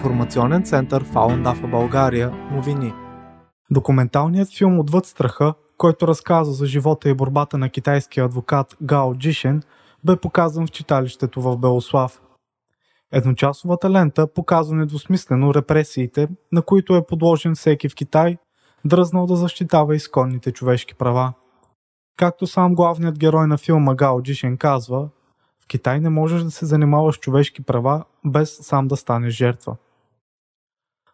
Информационен център Фаундафа България новини. Документалният филм Отвъд страха, който разказва за живота и борбата на китайския адвокат Гао Джишен, бе показан в читалището в Белослав. Едночасовата лента показва недвусмислено репресиите, на които е подложен всеки в Китай, дръзнал да защитава изконните човешки права. Както сам главният герой на филма Гао Джишен казва, в Китай не можеш да се занимаваш с човешки права без сам да станеш жертва.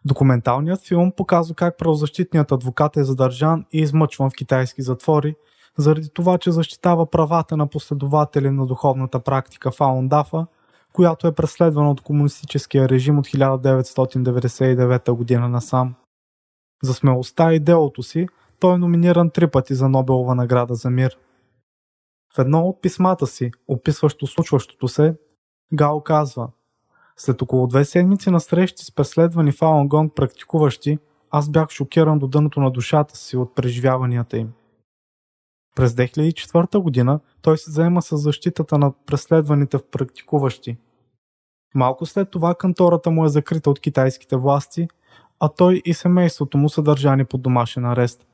Документалният филм показва как правозащитният адвокат е задържан и измъчван в китайски затвори, заради това, че защитава правата на последователи на духовната практика Фаун Дафа, която е преследвана от комунистическия режим от 1999 година насам. За смелостта и делото си той е номиниран три пъти за Нобелова награда за мир. В едно от писмата си, описващо случващото се, Гао казва След около две седмици на срещи с преследвани Фалун Гонг практикуващи, аз бях шокиран до дъното на душата си от преживяванията им. През 2004 година той се заема с защитата на преследваните в практикуващи. Малко след това кантората му е закрита от китайските власти, а той и семейството му са държани под домашен арест.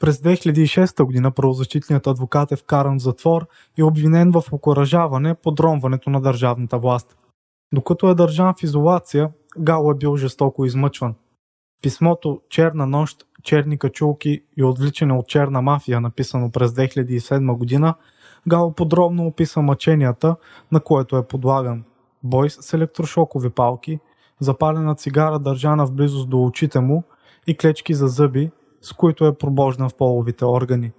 През 2006 година правозащитният адвокат е вкаран в затвор и обвинен в окоръжаване подронването на държавната власт. Докато е държан в изолация, Гало е бил жестоко измъчван. Писмото «Черна нощ, черни качулки и отвличане от черна мафия», написано през 2007 година, Гало подробно описва мъченията, на което е подлаган. Бой с електрошокови палки, запалена цигара държана в близост до очите му и клечки за зъби, с които е пробожна в половите органи.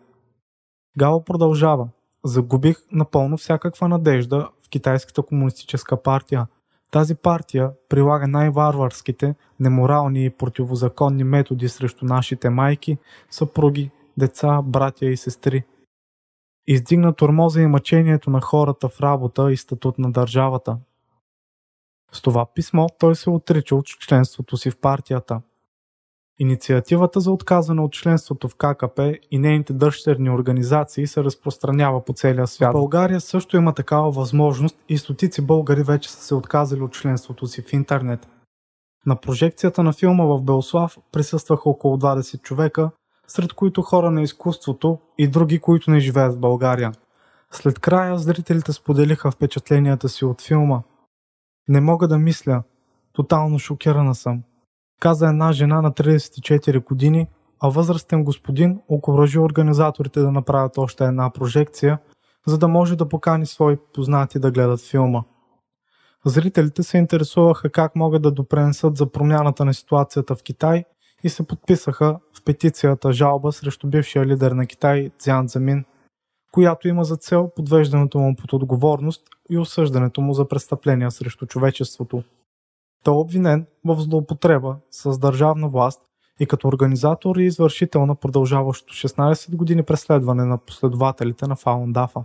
Гао продължава. Загубих напълно всякаква надежда в Китайската комунистическа партия. Тази партия прилага най-варварските, неморални и противозаконни методи срещу нашите майки, съпруги, деца, братя и сестри. Издигна тормоза и мъчението на хората в работа и статут на държавата. С това писмо той се отрича от членството си в партията – Инициативата за отказване от членството в ККП и нейните дъщерни организации се разпространява по целия свят. В България също има такава възможност и стотици българи вече са се отказали от членството си в интернет. На прожекцията на филма в Белослав присъстваха около 20 човека, сред които хора на изкуството и други, които не живеят в България. След края зрителите споделиха впечатленията си от филма. Не мога да мисля. Тотално шокирана съм каза една жена на 34 години, а възрастен господин окоръжи организаторите да направят още една прожекция, за да може да покани свои познати да гледат филма. Зрителите се интересуваха как могат да допренесат за промяната на ситуацията в Китай и се подписаха в петицията жалба срещу бившия лидер на Китай Цзян Замин, която има за цел подвеждането му под отговорност и осъждането му за престъпления срещу човечеството. Той е обвинен в злоупотреба с държавна власт и като организатор и извършител на продължаващо 16 години преследване на последователите на Фаундафа.